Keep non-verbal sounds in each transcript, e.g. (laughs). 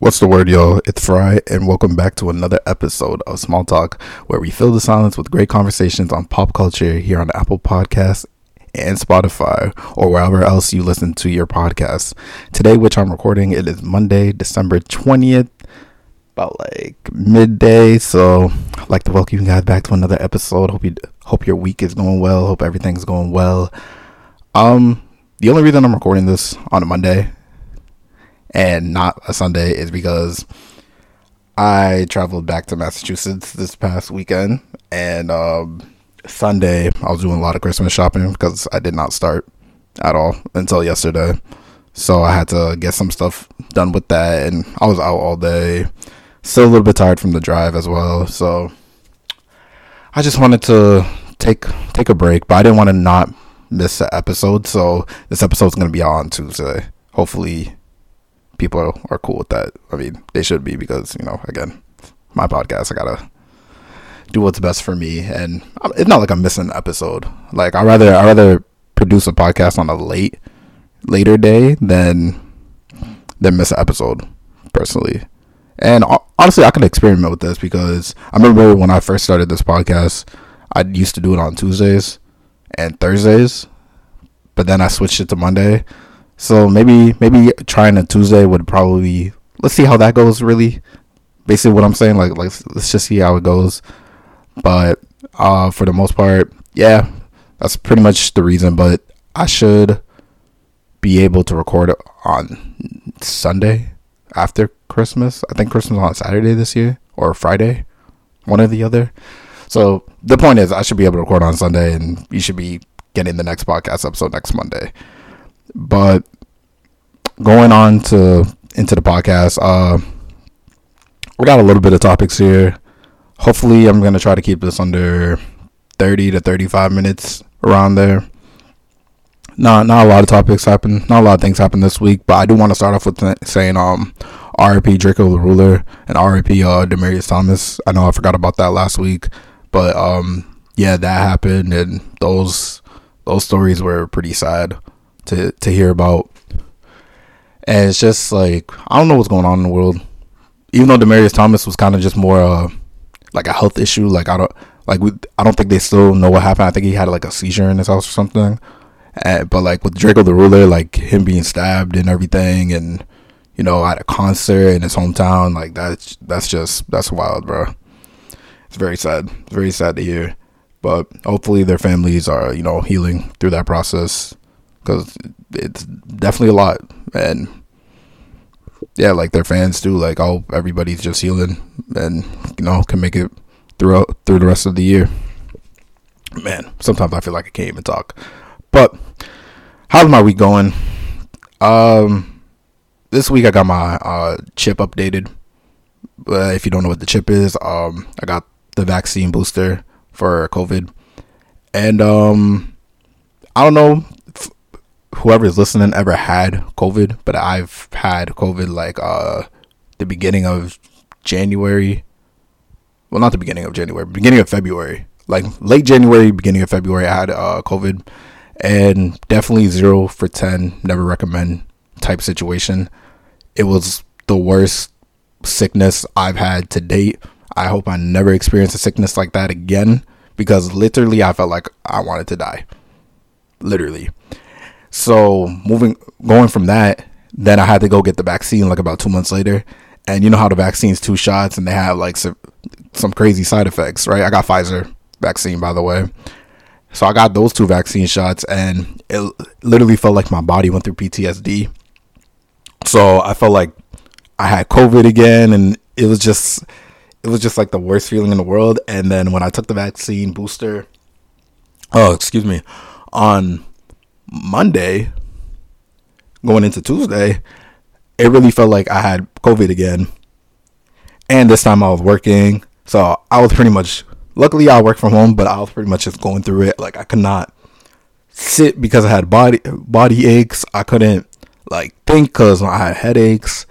What's the word, yo? It's Fry, and welcome back to another episode of Small Talk, where we fill the silence with great conversations on pop culture here on Apple Podcasts and Spotify, or wherever else you listen to your podcasts. Today, which I'm recording, it is Monday, December 20th, about like midday. So, I'd like to welcome you guys back to another episode. Hope you hope your week is going well. Hope everything's going well. Um, the only reason I'm recording this on a Monday and not a Sunday is because I traveled back to Massachusetts this past weekend, and um, Sunday I was doing a lot of Christmas shopping because I did not start at all until yesterday. So I had to get some stuff done with that, and I was out all day. Still a little bit tired from the drive as well, so I just wanted to take take a break, but I didn't want to not miss an episode. So this episode's gonna be on Tuesday. Hopefully, people are, cool with that. I mean, they should be because you know, again, my podcast. I gotta do what's best for me, and it's not like I'm missing an episode. Like I rather I rather produce a podcast on a late later day than than miss an episode personally. And honestly, I can experiment with this because I remember when I first started this podcast, I used to do it on Tuesdays and Thursdays, but then I switched it to Monday. So maybe maybe trying a Tuesday would probably let's see how that goes. Really, basically what I'm saying. Like like let's just see how it goes. But uh, for the most part, yeah, that's pretty much the reason. But I should be able to record on Sunday after Christmas. I think Christmas on Saturday this year or Friday, one or the other. So the point is, I should be able to record on Sunday, and you should be getting the next podcast episode next Monday. But going on to into the podcast, uh, we got a little bit of topics here. Hopefully, I'm gonna try to keep this under 30 to 35 minutes around there. Not not a lot of topics happen, not a lot of things happen this week, but I do want to start off with saying um RIP Drakeo the Ruler and RIP uh Demaryius Thomas. I know I forgot about that last week, but um yeah, that happened and those those stories were pretty sad to to hear about. And it's just like I don't know what's going on in the world. Even though Demaryius Thomas was kind of just more uh, like a health issue, like I don't like we, I don't think they still know what happened. I think he had like a seizure in his house or something. And, but like with Drakeo the Ruler, like him being stabbed and everything, and you know at a concert in his hometown, like that's that's just that's wild, bro. It's very sad. It's very sad to hear. But hopefully their families are you know healing through that process because it's definitely a lot. And yeah like their fans too like oh everybody's just healing and you know can make it throughout through the rest of the year. Man sometimes i feel like i can't even talk. But how's my week going? Um this week i got my uh chip updated. Uh, if you don't know what the chip is um i got the vaccine booster for covid. And um i don't know whoever's listening ever had COVID, but I've had COVID like uh the beginning of January. Well, not the beginning of January, beginning of February. Like late January, beginning of February, I had uh COVID, and definitely zero for ten. Never recommend type situation. It was the worst sickness I've had to date. I hope I never experience a sickness like that again because literally I felt like I wanted to die. Literally. So moving, going from that, then I had to go get the vaccine like about two months later. And you know how the vaccine's two shots and they have like some, some crazy side effects, right? I got Pfizer vaccine, by the way. So I got those two vaccine shots and it literally felt like my body went through PTSD. So I felt like I had COVID again and it was just it was just like the worst feeling in the world. And then when I took the vaccine booster, oh excuse me, on Monday, going into Tuesday, it really felt like I had COVID again. And this time I was working. So I was pretty much, luckily I work from home, but I was pretty much just going through it. Like I could not sit because I had body, body aches. I couldn't like think because I had headaches.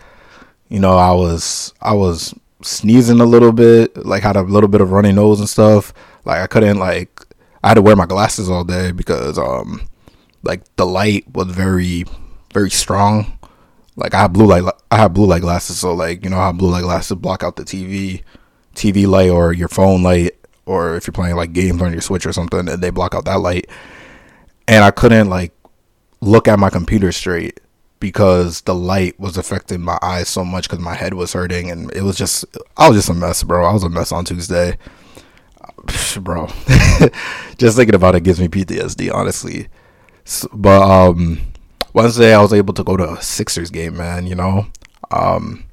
You know, I was, I was sneezing a little bit, like had a little bit of runny nose and stuff. Like I couldn't like, I had to wear my glasses all day because, um, like the light was very very strong Like I have blue light, I have blue light glasses, so like you know how blue light glasses block out the TV, TV light or your phone light, or if you're playing like games on your Switch or something, and they block out that light. And I couldn't like look at my computer straight because the light was affecting my eyes so much because my head was hurting and it was just I was just a mess, bro. I was a mess on Tuesday, (sighs) bro. (laughs) just thinking about it gives me PTSD, honestly. But um, Wednesday I was able to go to a Sixers game, man. You know, um,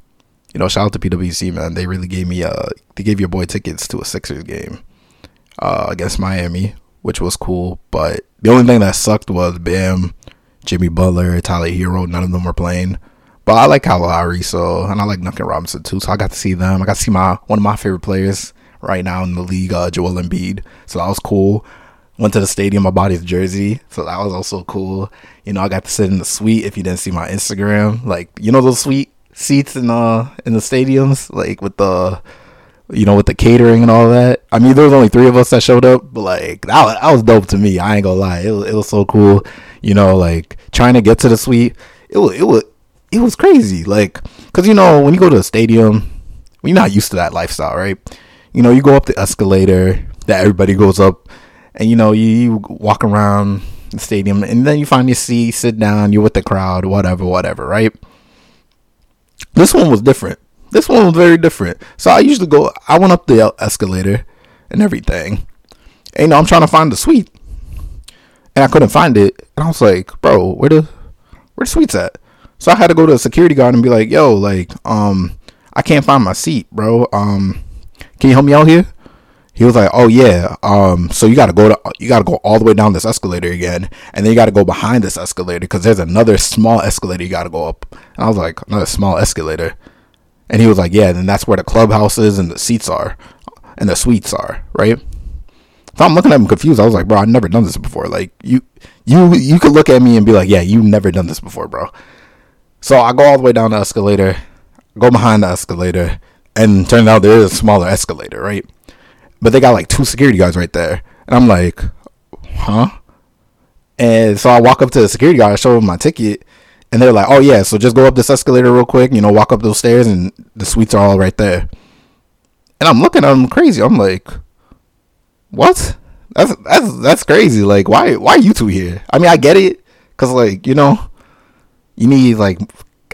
you know, shout out to PwC, man. They really gave me uh they gave your boy tickets to a Sixers game uh, against Miami, which was cool. But the only thing that sucked was Bam Jimmy Butler, Tyler Herro, none of them were playing. But I like Kyle Lowry, so and I like Duncan Robinson too. So I got to see them. I got to see my one of my favorite players right now in the league, uh, Joel Embiid. So that was cool. Went to the stadium. I bought his jersey, so that was also cool. You know, I got to sit in the suite. If you didn't see my Instagram, like you know those suite seats in uh in the stadiums, like with the you know, with the catering and all that. I mean, there was only three of us that showed up, but like that was, that was dope to me. I ain't gonna lie, it was, it was so cool. You know, like trying to get to the suite, it was it was it was crazy. Like, cause you know when you go to a stadium, you're not used to that lifestyle, right? You know, you go up the escalator that everybody goes up, and you know you, you walk around the stadium, and then you find your seat, sit down, you're with the crowd, whatever, whatever, right? This one was different this one was very different. So I usually go, I went up the escalator and everything. And you know, I'm trying to find the suite. And I couldn't find it. And I was like, bro, where the where the suite's at? So I had to go to a security guard and be like, yo, like, um, I can't find my seat, bro. Um, can you help me out here? He was like, "Oh yeah, um, so you got to go to you got to go all the way down this escalator again, and then you got to go behind this escalator because there's another small escalator you got to go up." And I was like, "Another small escalator." And he was like, yeah, then that's where the clubhouse is and the seats are and the suites are, right? So I'm looking at him confused. I was like, bro, I've never done this before. Like you you you could look at me and be like, yeah, you've never done this before, bro. So I go all the way down the escalator, go behind the escalator, and turns out there is a smaller escalator, right? But they got like two security guards right there. And I'm like, huh? And so I walk up to the security guard, I show him my ticket, and they're like, "Oh yeah, so just go up this escalator real quick. You know, walk up those stairs, and the suites are all right there." And I'm looking at them crazy. I'm like, "What? That's that's that's crazy. Like, why why are you two here? I mean, I get it, cause like you know, you need like,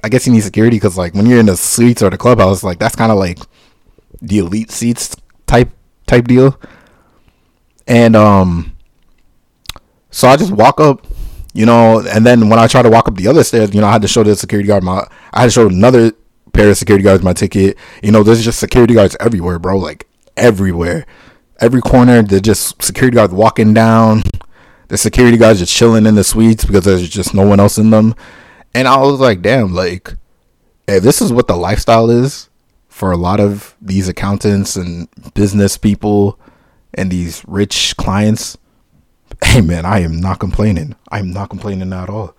I guess you need security, cause like when you're in the suites or the clubhouse, like that's kind of like the elite seats type type deal." And um, so I just walk up you know, and then when I try to walk up the other stairs, you know, I had to show the security guard my, I had to show another pair of security guards my ticket. You know, there's just security guards everywhere, bro, like everywhere, every corner. There's just security guards walking down. The security guards just chilling in the suites because there's just no one else in them. And I was like, damn, like, if this is what the lifestyle is for a lot of these accountants and business people and these rich clients, hey man, I am not complaining. I'm not complaining at all.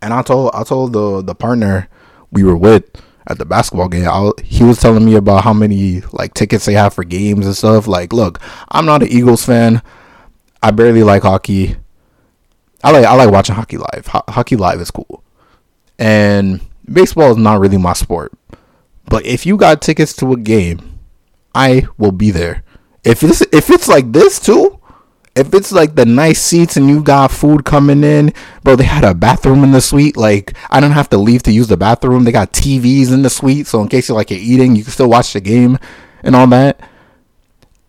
And I told I told the the partner we were with at the basketball game, I, he was telling me about how many like tickets they have for games and stuff. Like, look, I'm not an Eagles fan. I barely like hockey. I like I like watching hockey live. Ho- hockey live is cool, and baseball is not really my sport. But if you got tickets to a game, I will be there. If it's if it's like this too, if it's like the nice seats and you got food coming in, bro, they had a bathroom in the suite. Like I don't have to leave to use the bathroom. They got TVs in the suite, so in case you're like you're eating, you can still watch the game and all that.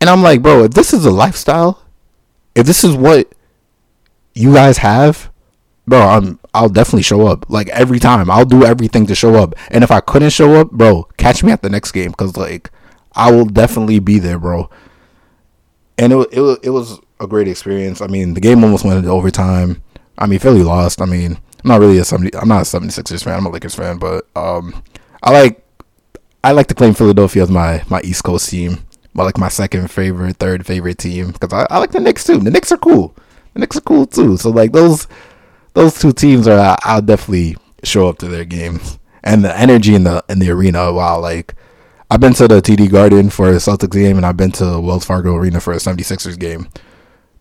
And I'm like, bro, if this is a lifestyle, if this is what you guys have, bro, I'm I'll definitely show up. Like every time, I'll do everything to show up. And if I couldn't show up, bro, catch me at the next game because like I will definitely be there, bro. And it it it was a great experience. I mean, the game almost went into overtime. I mean, Philly lost. I mean, I'm not really a 70 I'm not a 76ers fan. I'm a Lakers fan, but um I like I like to claim Philadelphia as my my East Coast team. But like my second favorite, third favorite team because I, I like the Knicks too. The Knicks are cool. The Knicks are cool too. So like those those two teams are I'll definitely show up to their games. And the energy in the in the arena, wow, like I've been to the TD Garden for a Celtics game and I've been to Wells Fargo Arena for a 76ers game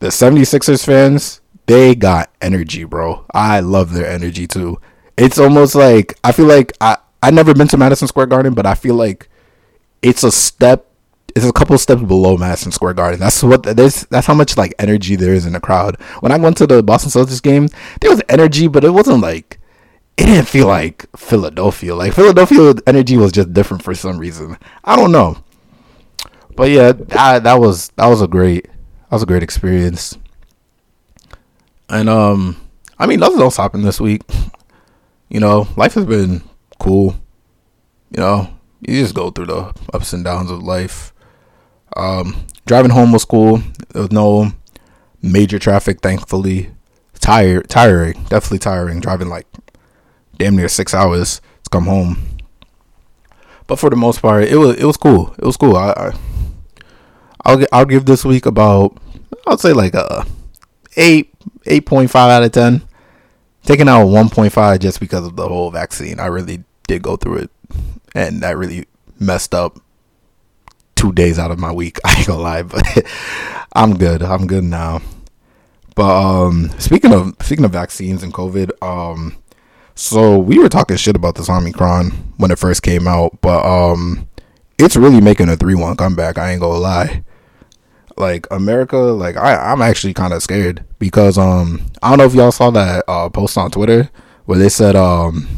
the 76ers fans, they got energy, bro. I love their energy too. it's almost like I feel like I I never been to Madison Square Garden, but I feel like it's a step it's a couple steps below Madison Square Garden. That's what there's. That's how much like energy there is in the crowd. When I went to the Boston Celtics game, there was energy, but it wasn't like it didn't feel like Philadelphia. Like Philadelphia energy was just different for some reason. I don't know. But yeah, that that was that was a great that was a great experience. And um I mean nothing else happened this week. You know, life has been cool. You know, you just go through the ups and downs of life. Um driving home was cool. There was no major traffic thankfully. Tired tiring, definitely tiring driving like damn near 6 hours to come home. But for the most part, it was it was cool. It was cool. I, I I'll I'll give this week about I'll say like a eight eight point five out of ten. Taking out one point five just because of the whole vaccine. I really did go through it, and that really messed up two days out of my week. (laughs) I ain't gonna lie, but (laughs) I'm good. I'm good now. But um, speaking of speaking of vaccines and COVID, um, so we were talking shit about this Omicron when it first came out, but um, it's really making a three one comeback. I ain't gonna lie like America, like I, I'm actually kind of scared because um I don't know if y'all saw that uh, post on Twitter where they said um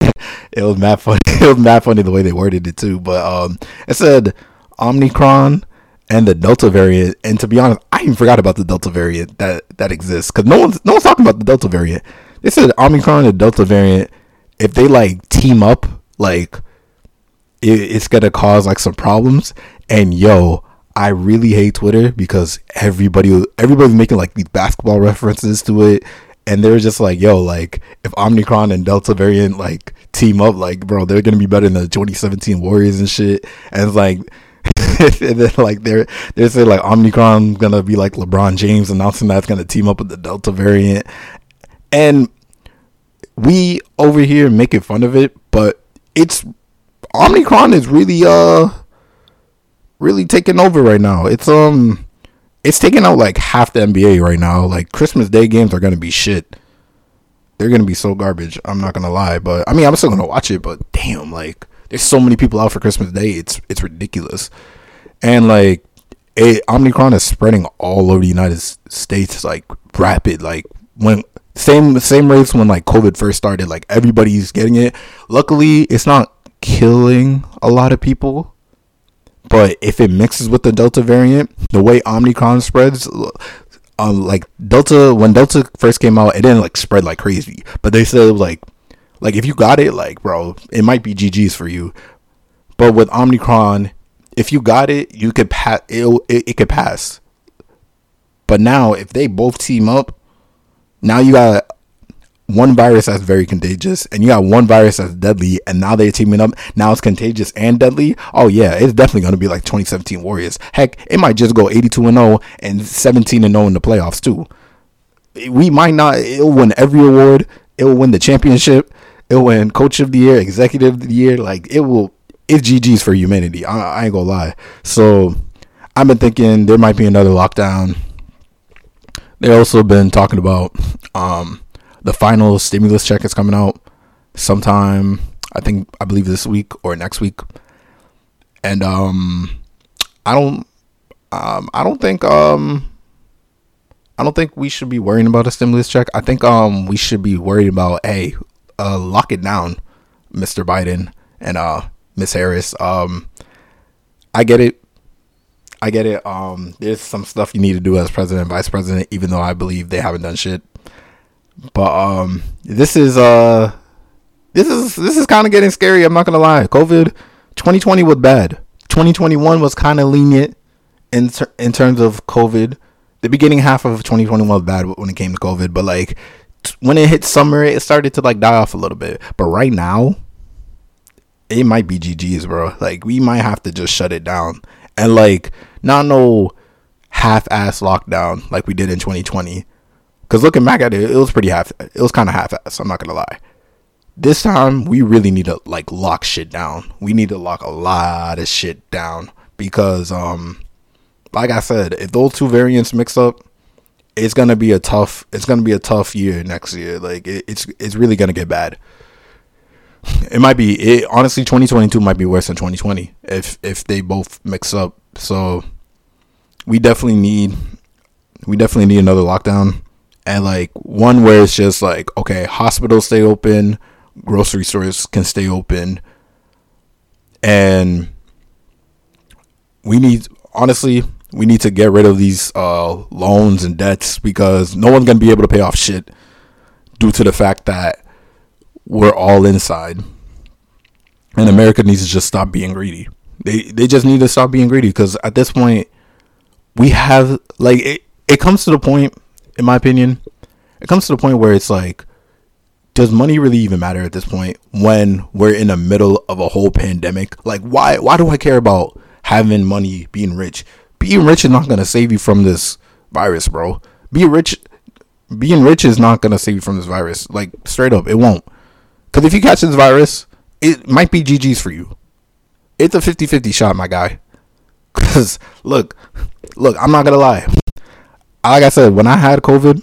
(laughs) it was mad funny it was mad funny the way they worded it too, but um it said Omicron and the Delta variant, and to be honest, I even forgot about the Delta variant that that exists because no one's no one's talking about the Delta variant. They said Omicron and Delta variant if they like team up, like it, it's gonna cause like some problems, and yo. I really hate Twitter because everybody everybody's making like these basketball (laughs) references to it and they're just like, yo, like if Omicron and Delta variant like team up, like bro, they're gonna be better than the 2017 Warriors and shit. And it's like, (laughs) and then like they're they're saying like Omicron gonna be like LeBron James announcing that's gonna team up with the Delta variant, and we over here making fun of it, but it's Omicron is really uh really taking over right now. It's um it's taking out like half the NBA right now. Like Christmas Day games are gonna be shit. They're gonna be so garbage. I'm not gonna lie, but I mean I'm still gonna watch it. But damn, like there's so many people out for Christmas Day. It's it's ridiculous, and like it, Omicron is spreading all over the United States like rapid. Like when same same rates when like COVID first started. Like everybody's getting it. Luckily, it's not killing a lot of people but if it mixes with the Delta variant, the way Omicron spreads, um, like Delta, when Delta first came out, it didn't like spread like crazy. But they said like, like if you got it, like bro, it might be GG's for you. But with Omicron, if you got it, you could pass. It, it it could pass. But now, if they both team up, now you got one virus that's very contagious and you got one virus that's deadly and now they're teaming up now it's contagious and deadly oh yeah it's definitely going to be like 2017 warriors heck it might just go 82 and 0 and 17 and 0 in the playoffs too we might not it'll win every award it'll win the championship it'll win coach of the year executive of the year like it will it's gg's for humanity I, I ain't gonna lie so i've been thinking there might be another lockdown they also been talking about um the final stimulus check is coming out sometime. I think I believe this week or next week, and um, I don't, um, I don't think um, I don't think we should be worrying about a stimulus check. I think um, we should be worried about hey, uh, lock it down, Mr. Biden and uh, Miss Harris. Um, I get it. I get it. Um, there's some stuff you need to do as president and vice president, even though I believe they haven't done shit. But um, this is uh, this is this is kind of getting scary. I'm not gonna lie. COVID 2020 was bad. 2021 was kind of lenient in ter- in terms of COVID. The beginning half of 2021 was bad when it came to COVID, but like when it hit summer, it started to like die off a little bit. But right now, it might be GG's, bro. Like we might have to just shut it down and like not no half-ass lockdown like we did in 2020 because looking back at it, it was pretty half. It was kind of half-ass. I'm not gonna lie. This time we really need to like lock shit down. We need to lock a lot of shit down because, um, like I said, if those two variants mix up, it's gonna be a tough. It's gonna be a tough year next year. Like it, it's it's really gonna get bad. it might be it honestly 2022 might be worse than 2020 if if they both mix up so we definitely need we definitely need another lockdown and like one where it's just like okay hospitals stay open grocery stores can stay open and we need honestly we need to get rid of these uh, loans and debts because no one's gonna be able to pay off shit due to the fact that we're all inside. And america needs to just stop being greedy. They they just need to stop being greedy because at this point we have like it, it comes to the point in my opinion it comes to the point where it's like does money really even matter at this point when we're in the middle of a whole pandemic? Like why why do i care about having money being rich being rich is not to save you from this virus bro being rich being rich is not to save you from this virus like straight up it won't because if you catch this virus it might be gg's for you it's a 50-50 shot my guy because look look i'm not gonna lie like i said when i had covid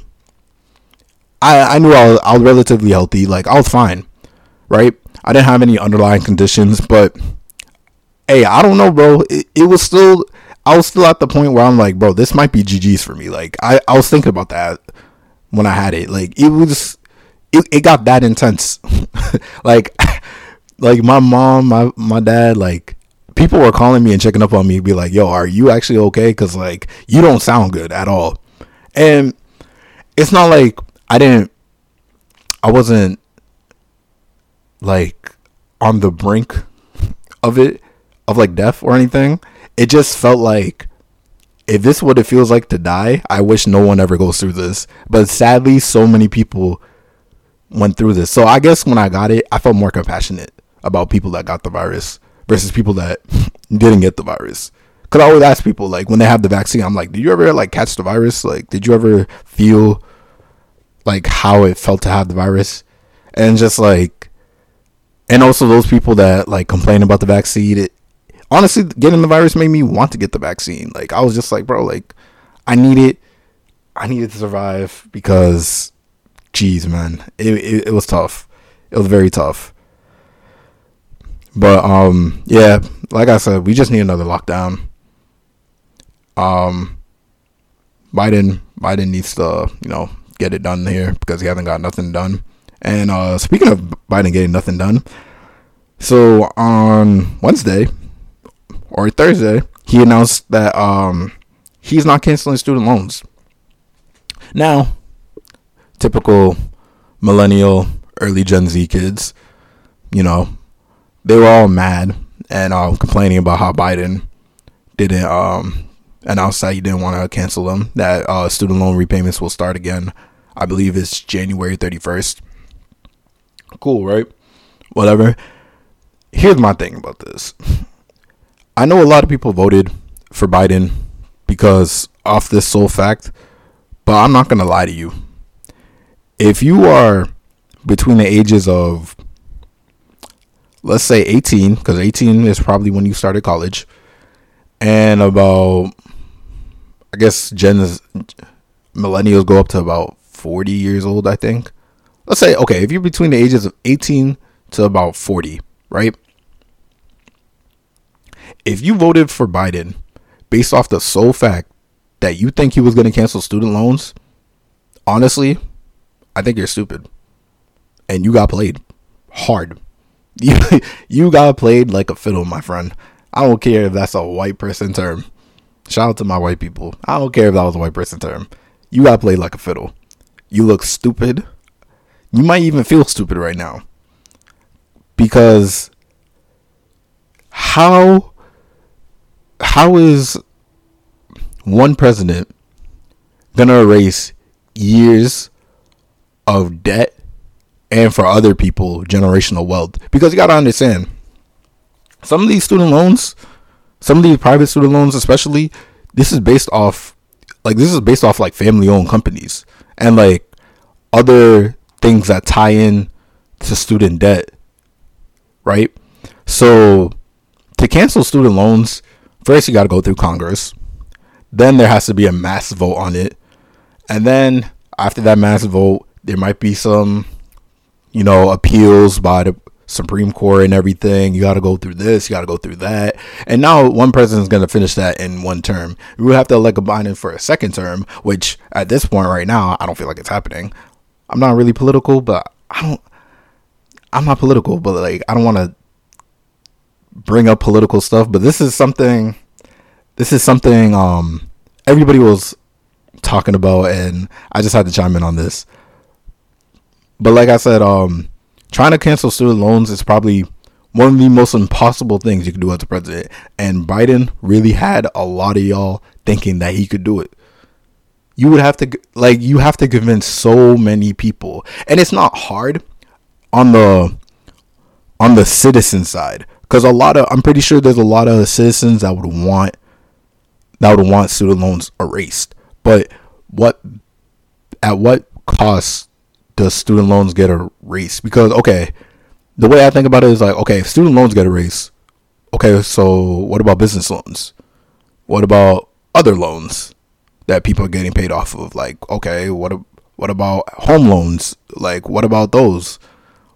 I I knew I was, I was relatively healthy. Like I was fine, right? I didn't have any underlying conditions, but hey, I don't know, bro. It, it was still I was still at the point where I'm like, bro, this might be GG's for me. Like I I was thinking about that when I had it. Like it was it, it got that intense. (laughs) like (laughs) like my mom, my my dad, like people were calling me and checking up on me, be like, "Yo, are you actually okay?" Because like you don't sound good at all, and it's not like I didn't I wasn't like on the brink of it of like death or anything. It just felt like if this is what it feels like to die, I wish no one ever goes through this. But sadly, so many people went through this. So I guess when I got it, I felt more compassionate about people that got the virus versus people that (laughs) didn't get the virus. Cause I always ask people like when they have the vaccine, I'm like, did you ever like catch the virus? Like, did you ever feel like how it felt to have the virus and just like and also those people that like complain about the vaccine it honestly getting the virus made me want to get the vaccine. Like i was just like bro like i need it. I needed to survive because jeez man it, it, it was tough. It was very tough. But um yeah like i said we just need another lockdown. Um biden biden needs to you know get it done here because he hasn't got nothing done. And uh, speaking of Biden getting nothing done, so on Wednesday or Thursday, he announced that um, he's not canceling student loans. Now, typical millennial, early Gen Z kids, you know, they were all mad and uh, complaining about how Biden didn't um, announced that he didn't want to cancel them. That uh, student loan repayments will start again I believe it's January 31st. Cool, right? Whatever. Here's my thing about this. I know a lot of people voted for Biden because off this sole fact, but I'm not going to lie to you. If you are between the ages of let's say 18 because 18 is probably when you started college and about i guess gen millennials go up to about 40 years old, I think. Let's say, okay, if you're between the ages of 18 to about 40, right? If you voted for Biden based off the sole fact that you think he was going to cancel student loans, honestly, I think you're stupid. And you got played hard. (laughs) You, you got played like a fiddle, my friend. I don't care if that's a white person term. Shout out to my white people. I don't care if that was a white person term. You got played like a fiddle. You look stupid. You might even feel stupid right now. Because how how is one president gonna erase years of debt and for other people generational wealth? Because you gotta understand some of these student loans, some of these private student loans especially, this is based off like this is based off like family owned companies and like other things that tie in to student debt, right? So to cancel student loans, first you got to go through Congress. Then there has to be a mass vote on it. And then after that mass vote, there might be some, you know, appeals by the Supreme Court and everything. You got to go through this, you got to go through that. And now one president is going to finish that in one term. We would have to elect a Biden for a second term, which at this point right now, I don't feel like it's happening. I'm not really political, but I don't. I'm not political, but like I don't want to bring up political stuff. But this is something. This is something um everybody was talking about, and I just had to chime in on this. But like I said, um, trying to cancel student loans is probably one of the most impossible things you could do as a president. And Biden really had a lot of y'all thinking that he could do it. You would have to like you have to convince so many people, and it's not hard on the on the citizen side because a lot of I'm pretty sure there's a lot of citizens that would want that would want student loans erased. But what at what cost does student loans get erased? Because okay, the way I think about it is like okay, student loans get erased. Okay, so what about business loans? What about other loans that people are getting paid off of? Like okay, what what about home loans? Like what about those?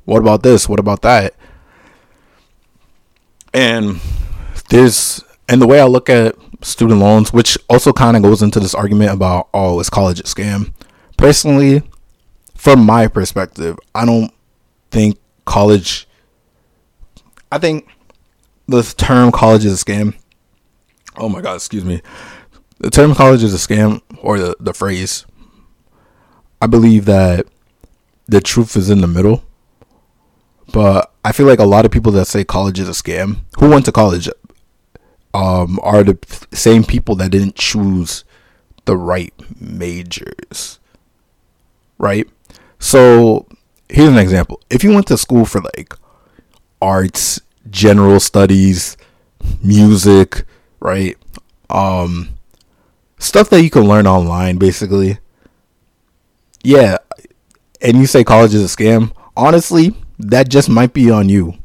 What about this? What about that? And there's and the way I look at student loans, which also kind of goes into this argument about oh, is college a scam? Personally, from my perspective, I don't think college. I think the term college is a scam. Oh my god, excuse me. The term college is a scam, or the, the phrase. I believe that the truth is in the middle. But I feel like a lot of people that say college is a scam, who went to college? um, are the same people that didn't choose the right majors. Right? So here's an example. If you went to school for like arts, general studies, music, right? Um stuff that you can learn online basically. Yeah. And you say college is a scam, honestly, that just might be on you.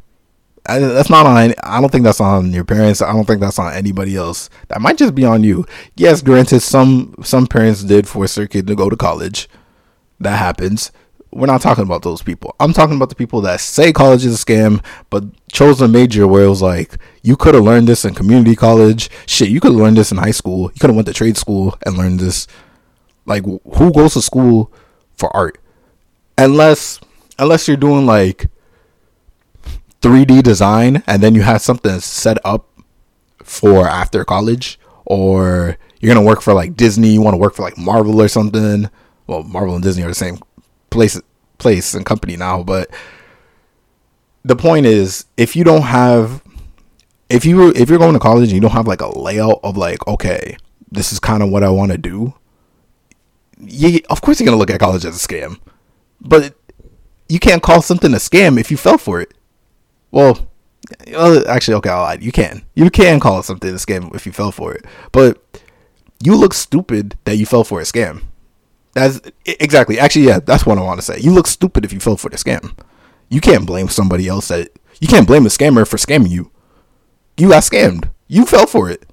I, that's not on. I don't think that's on your parents. I don't think that's on anybody else. That might just be on you. Yes, granted, some some parents did force their kid to go to college. That happens. We're not talking about those people. I'm talking about the people that say college is a scam, but chose a major where it was like you could have learned this in community college. Shit, you could have learned this in high school. You could have went to trade school and learned this. Like, who goes to school for art? Unless unless you're doing like 3D design and then you have something set up for after college or you're going to work for like Disney, you want to work for like Marvel or something. Well, Marvel and Disney are the same place place and company now, but the point is if you don't have if you if you're going to college and you don't have like a layout of like okay, this is kind of what I want to do, you of course you're going to look at college as a scam. But you can't call something a scam if you fell for it. Well, actually, okay, I'll lie. You can. You can call something a scam if you fell for it. But you look stupid that you fell for a scam. That's exactly. Actually, yeah, that's what I want to say. You look stupid if you fell for the scam. You can't blame somebody else that you can't blame the scammer for scamming you. You got scammed. You fell for it.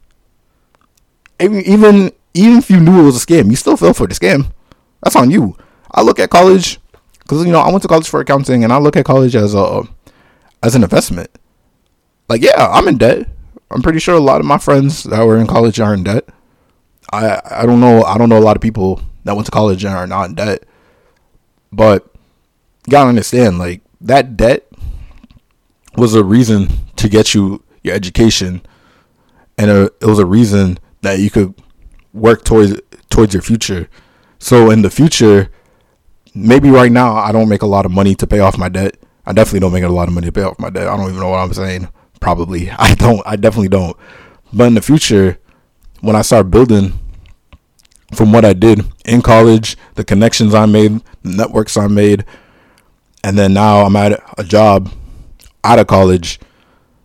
Even even if you knew it was a scam, you still fell for the scam. That's on you. I look at college because you know I went to college for accounting, and I look at college as a as an investment. Like, yeah, I'm in debt. I'm pretty sure a lot of my friends that were in college are in debt. I I don't know. I don't know a lot of people that went to college and are not in debt. But you gotta understand, like that debt was a reason to get you your education, and a, it was a reason that you could work towards towards your future. So in the future, maybe right now I don't make a lot of money to pay off my debt, I definitely don't make a lot of money to pay off my debt. I don't even know what I'm saying. Probably. (laughs) I don't. I definitely don't. But in the future, when I start building from what I did in college, the connections I made, the networks I made, and then now I'm at a job out of college,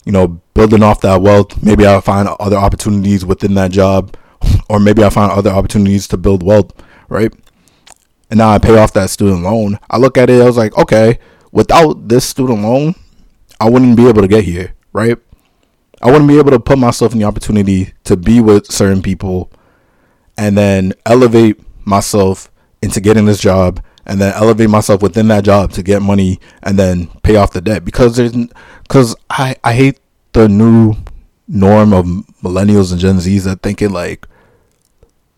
you know, building off that wealth. Maybe I'll find other opportunities within that job, (laughs) or maybe I'll find other opportunities to build wealth, right? And now I pay off that student loan. I look at it, I was like, okay, without this student loan, I wouldn't be able to get here, right? I wouldn't be able to put myself in the opportunity to be with certain people and then elevate myself into getting this job and then elevate myself within that job to get money and then pay off the debt because there's because I I hate the new norm of millennials and Gen Zs that thinking like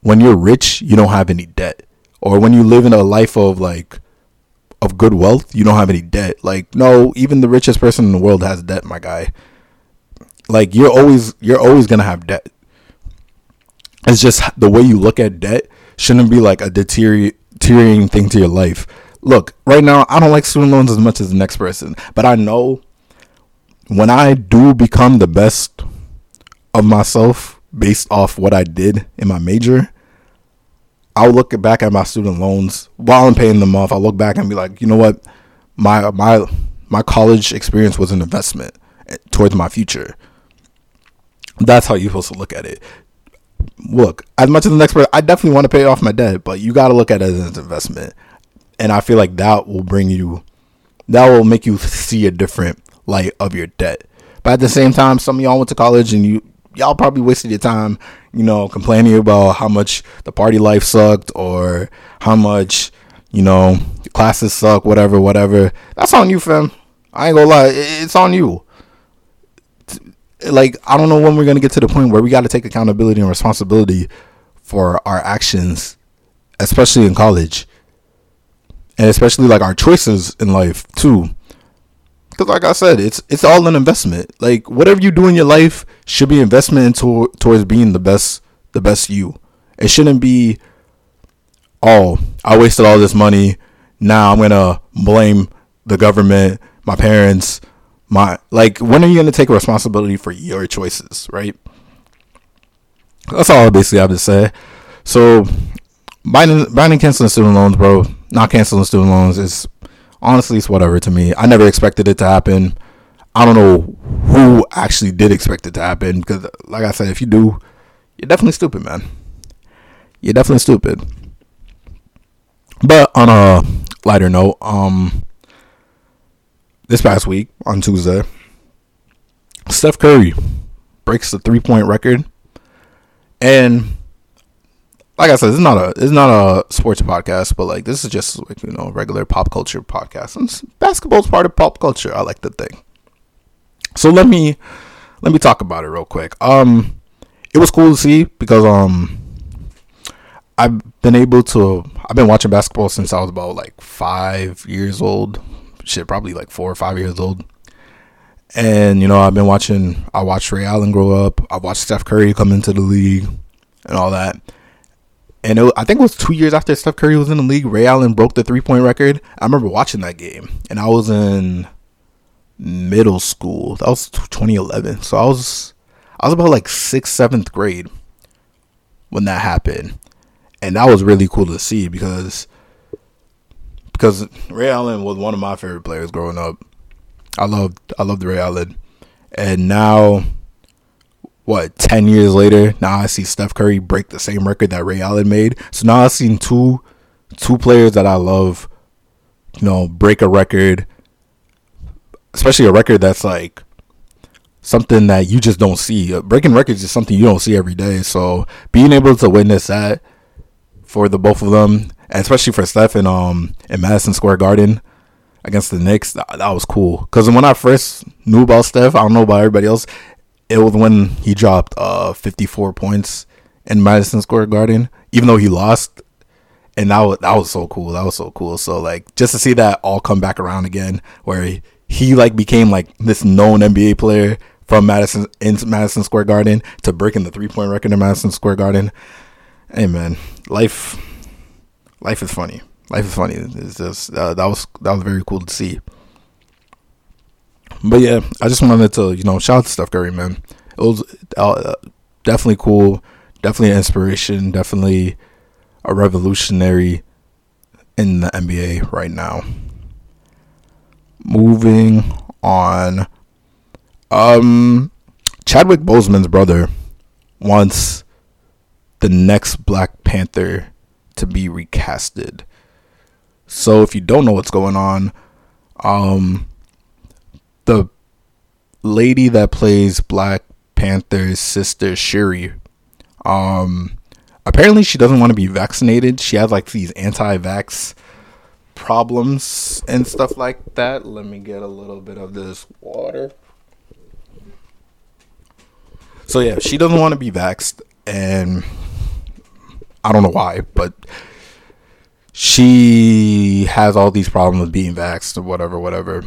when you're rich you don't have any debt or when you live in a life of like of good wealth you don't have any debt. Like no even the richest person in the world has debt my guy. Like you're always you're always gonna have debt. It's just the way you look at debt shouldn't be like a deteriorating thing to your life. Look, right now I don't like student loans as much as the next person, but I know when I do become the best of myself based off what I did in my major, I'll look back at my student loans while I'm paying them off. I'll look back and be like, you know what, my my my college experience was an investment eh, towards my future. That's how you're supposed to look at it look, as much as the next person, I definitely want to pay off my debt, but you got to look at it as an investment. And I feel like that will bring you, that will make you see a different light of your debt. But at the same time, some of y'all went to college and you, y'all probably wasted your time, you know, complaining about how much the party life sucked or how much, you know, classes suck, whatever, whatever. That's on you, fam. I ain't gonna lie, it's on you like I don't know when we're gonna get to the point where we got to take accountability and responsibility for our actions, especially in college, and especially like our choices in life too. Because like I said, it's it's all an investment. Like whatever you do in your life should be investment into towards being the best the best you. It shouldn't be, oh, I wasted all this money. Now I'm gonna blame the government, my parents, my like when are you going to take responsibility for your choices right that's all basically I have to say so Biden canceling student loans bro not canceling student loans is honestly it's whatever to me. I never expected it to happen. I don't know who actually did expect it to happen because like I said if you do you're definitely stupid man. You're definitely stupid. But on a lighter note um this past week on Tuesday, Steph Curry breaks the three point record, and like I said, it's not a it's not a sports podcast, but like this is just like you know regular pop culture podcast. And basketball's part of pop culture. I like to think. So let me let me talk about it real quick. Um, it was cool to see because um, I've been able to I've been watching basketball since I was about like five years old, shit, probably like four or five years old. And you know, I've been watching. I watched Ray Allen grow up. I watched Steph Curry come into the league, and all that. And it, I think it was two years after Steph Curry was in the league, Ray Allen broke the three point record. I remember watching that game, and I was in middle school. That was 2011. So I was I was about like sixth, seventh grade when that happened, and that was really cool to see because because Ray Allen was one of my favorite players growing up. I loved I loved Ray Allen, and now what ten years later, now I see Steph Curry break the same record that Ray Allen made. So now I've seen two two players that I love, you know, break a record, especially a record that's like something that you just don't see. Breaking records is something you don't see every day. So being able to witness that for the both of them especially for Steph in um in Madison Square Garden against the Knicks. That, that was cool because when I first knew about Steph, I don't know about everybody else. It was when he dropped uh 54 points in Madison Square Garden, even though he lost. And that was that was so cool. That was so cool. So like just to see that all come back around again, where he, he like became like this known NBA player from Madison in Madison Square Garden to breaking the three point record in Madison Square Garden. Hey man, life life is funny. Life is funny. It's just uh, that was that was very cool to see. But yeah, I just wanted to you know shout out to Steph Curry, man. It was uh, definitely cool, definitely an inspiration, definitely a revolutionary in the NBA right now. Moving on, um, Chadwick Boseman's brother wants the next Black Panther to be recasted. So if you don't know what's going on, um, the lady that plays Black Panther's sister Shuri, um, apparently she doesn't want to be vaccinated. She has like these anti-vax problems and stuff like that. Let me get a little bit of this water. So yeah, she doesn't want to be vaxxed, and I don't know why, but she has all these problems with being vaxxed or whatever, whatever.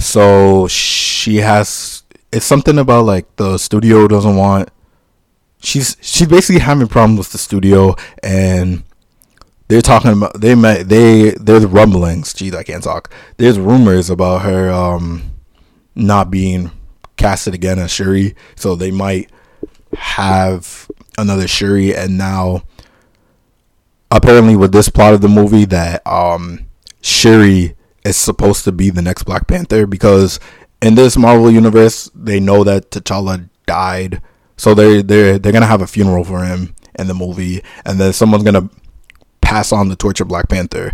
So she has it's something about like the studio doesn't want she's she's basically having problems with the studio and they're talking about they met they there's rumblings geez i can't talk. There's rumors about her um not being casted again as shuri. So they might have another shuri and now apparently with this plot of the movie that um shuri is supposed to be the next black panther because in this marvel universe they know that t'challa died so they they they're gonna have a funeral for him in the movie, and then someone's gonna pass on the torch of Black Panther.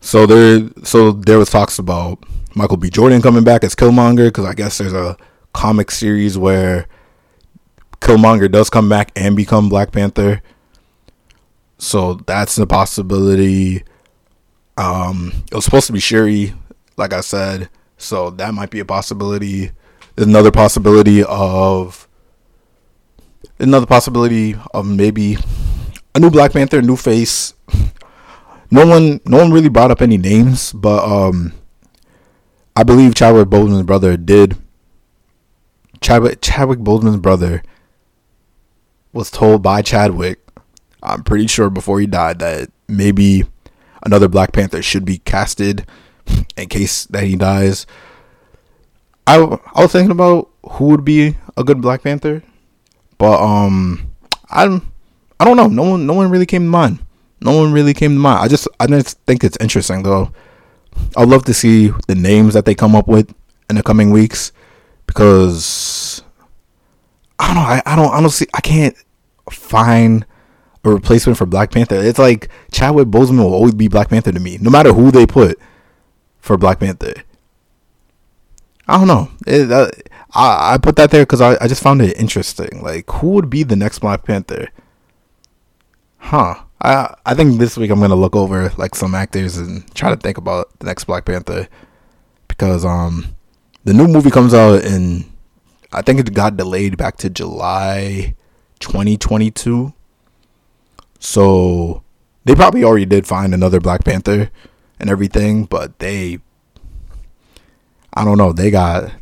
So there so there was talks about Michael B. Jordan coming back as Killmonger because I guess there's a comic series where Killmonger does come back and become Black Panther. So that's a possibility. Um, it was supposed to be Shuri, like I said, so that might be a possibility. There's another possibility of another possibility of maybe a new Black Panther, new face. No one, no one really brought up any names, but um, I believe Chadwick Boseman's brother did. Chadwick Chadwick Boseman's brother was told by Chadwick, I'm pretty sure before he died, that maybe another Black Panther should be casted in case that he dies. I I was thinking about who would be a good Black Panther. But um, I I don't know. No one no one really came to mind. No one really came to mind. I just I just think it's interesting though. I'd love to see the names that they come up with in the coming weeks because I don't know. I, I don't I don't see. I can't find a replacement for Black Panther. It's like Chadwick Boseman will always be Black Panther to me, no matter who they put for Black Panther. I don't know. It, uh, I, I put that there because I, I just found it interesting. Like, who would be the next Black Panther? Huh. I I think this week I'm gonna look over like some actors and try to think about the next Black Panther because um the new movie comes out in I think it got delayed back to July 2022. So they probably already did find another Black Panther and everything, but they I don't know. They got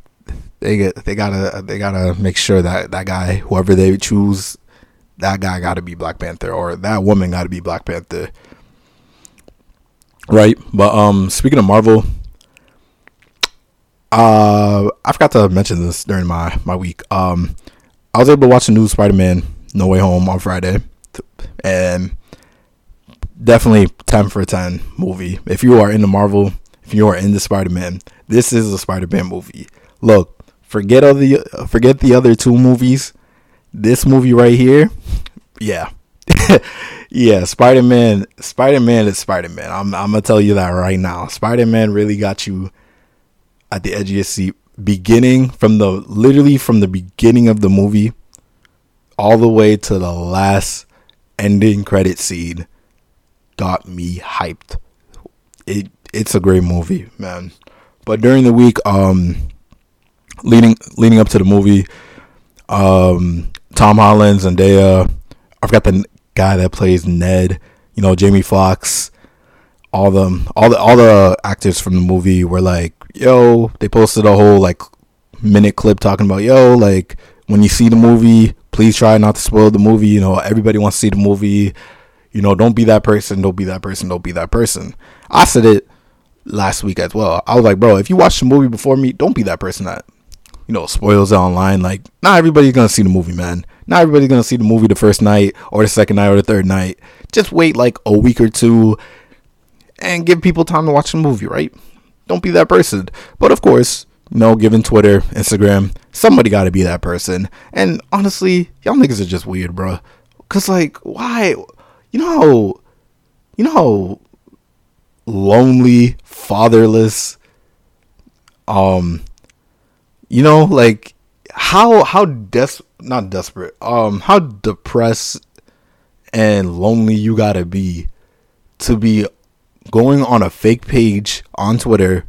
they get they gotta they gotta make sure that that guy whoever they choose that guy got to be Black Panther or that woman got to be Black Panther. Right, but um, speaking of Marvel, uh, I forgot to mention this during my my week. Um, I was able to watch the new Spider Man No Way Home on Friday, and definitely ten for ten movie. If you are into Marvel, if you are into Spider Man, this is a Spider Man movie. Look, forget all the forget the other two movies. This movie right here, yeah, (laughs) yeah. Spider Man, Spider Man is Spider Man. I'm I'm gonna tell you that right now. Spider Man really got you at the edge of your seat, beginning from the literally from the beginning of the movie, all the way to the last ending credit scene. Got me hyped. It it's a great movie, man. But during the week, um, leading leading up to the movie, um, Tom Holland, Zendaya, I forgot the guy that plays Ned. You know, Jamie Foxx. All them, all the all the actors from the movie were like, "Yo!" They posted a whole like minute clip talking about, "Yo!" Like when you see the movie, please try not to spoil the movie. You know, everybody wants to see the movie. You know, don't be that person. Don't be that person. Don't be that person. I said it last week as well. I was like, bro, if you watch the movie before me, don't be that person that you know spoils it online. Like, not everybody's gonna see the movie, man. Not everybody's gonna see the movie the first night or the second night or the third night. Just wait like a week or two and give people time to watch the movie, right? Don't be that person. But of course, know, given Twitter, Instagram, somebody got to be that person. And honestly, y'all niggas are just weird, bro. Cause like, why? You know, how, you know how lonely, fatherless. Um, you know, like how how des not desperate. Um, how depressed and lonely you gotta be to be going on a fake page on Twitter,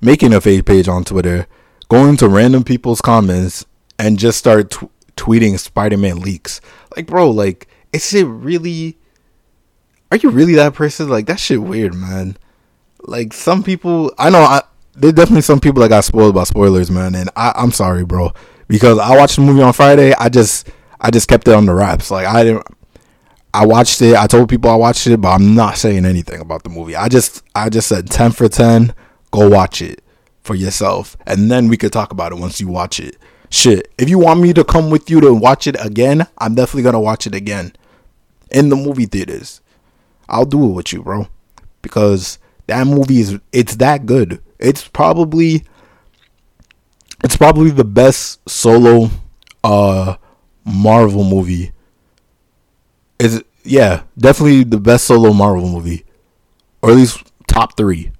making a fake page on Twitter, going to random people's comments, and just start t- tweeting Spider Man leaks. Like, bro, like, is it really. Are you really that person? Like, that shit weird, man. Like, some people. I know, I, there's definitely some people that got spoiled by spoilers, man. And I, I'm sorry, bro. Because I watched the movie on Friday. I just. I just kept it on the wraps. Like, I didn't. I watched it. I told people I watched it, but I'm not saying anything about the movie. I just I just said 10 for 10. Go watch it for yourself and then we could talk about it once you watch it. Shit, if you want me to come with you to watch it again, I'm definitely to watch it again in the movie theaters. I'll do it with you, bro. Because that movie is it's that good. It's probably it's probably the best solo uh Marvel movie is yeah, definitely the best solo Marvel movie, or at least top three,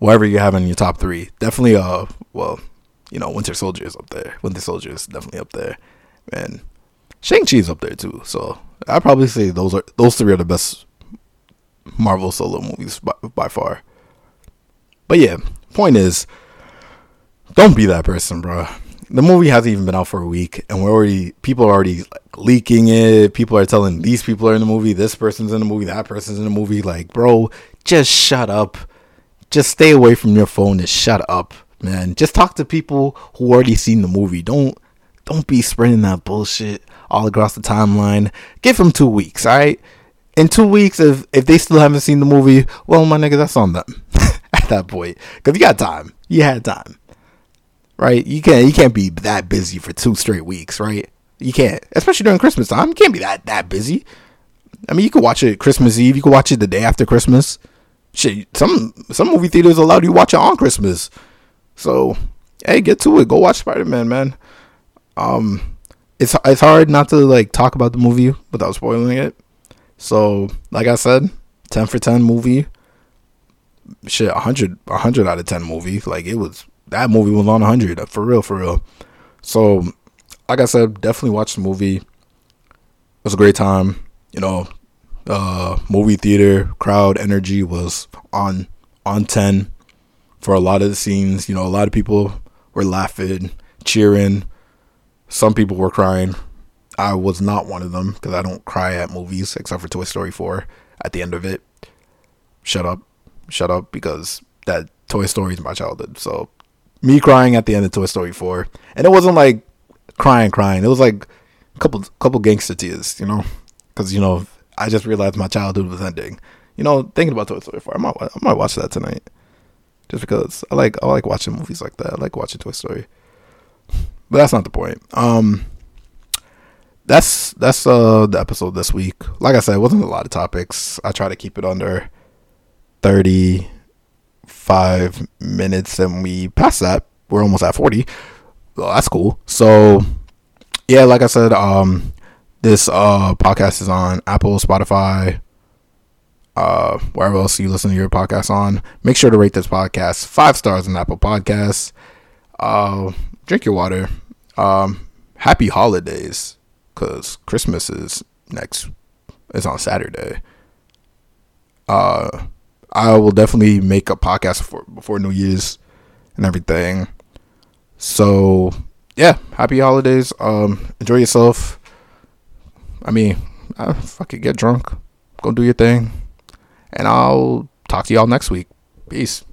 whatever you have in your top three. Definitely, uh, well, you know, Winter Soldier is up there. Winter Soldier is definitely up there, and Shang Chi is up there too. So I'd probably say those are those three are the best Marvel solo movies by, by far. But yeah, point is, don't be that person, bro the movie hasn't even been out for a week, and we're already people are already like, leaking it. People are telling these people are in the movie, this person's in the movie, that person's in the movie. Like, bro, just shut up. Just stay away from your phone and shut up, man. Just talk to people who already seen the movie. Don't don't be spreading that bullshit all across the timeline. Give them two weeks, all right? In two weeks, if if they still haven't seen the movie, well, my nigga, that's on them (laughs) at that point. Cause you got time. You had time right? You can't you can't be that busy for two straight weeks, right? You can't, especially during Christmas time. You can't be that that busy. I mean, you could watch it Christmas Eve. You could watch it the day after Christmas. Shit, some some movie theaters allow you to watch it on Christmas. So, hey, get to it. Go watch Spider Man, man. Um, it's it's hard not to like talk about the movie without spoiling it. So, like I said, ten for ten movie. Shit, 100, 100 out of ten movie. Like it was that movie was on 100 for real, for real. So, like I said, definitely watch the movie. It was a great time. You know, uh, movie theater crowd energy was on on 10 for a lot of the scenes. You know, a lot of people were laughing, cheering. Some people were crying. I was not one of them because I don't cry at movies except for Toy Story 4 at the end of it. Shut up. Shut up because that Toy Story is my childhood. So me crying at the end of Toy Story 4. And it wasn't like crying, crying. It was like a couple couple gangster tears, you know? Because, you know, I just realized my childhood was ending. You know, thinking about Toy Story 4, I might, I might watch that tonight. Just because I like I like watching movies like that. I like watching Toy Story. But that's not the point. Um that's that's uh the episode this week. Like I said, it wasn't a lot of topics. I try to keep it under 35 minutes and we passed that. We're almost at 40. Well, that's cool. So, yeah, like I said, um, this uh, podcast is on Apple, Spotify, uh, wherever else you listen to your podcast on. Make sure to rate this podcast five stars on Apple Podcasts. Uh, drink your water. Um, happy holidays, cause Christmas is next. It's on Saturday. Uh, I will definitely make a podcast before before New Year's and everything. So yeah, happy holidays. Um, enjoy yourself. I mean, uh, fucking get drunk, go do your thing, and I'll talk to y'all next week. Peace.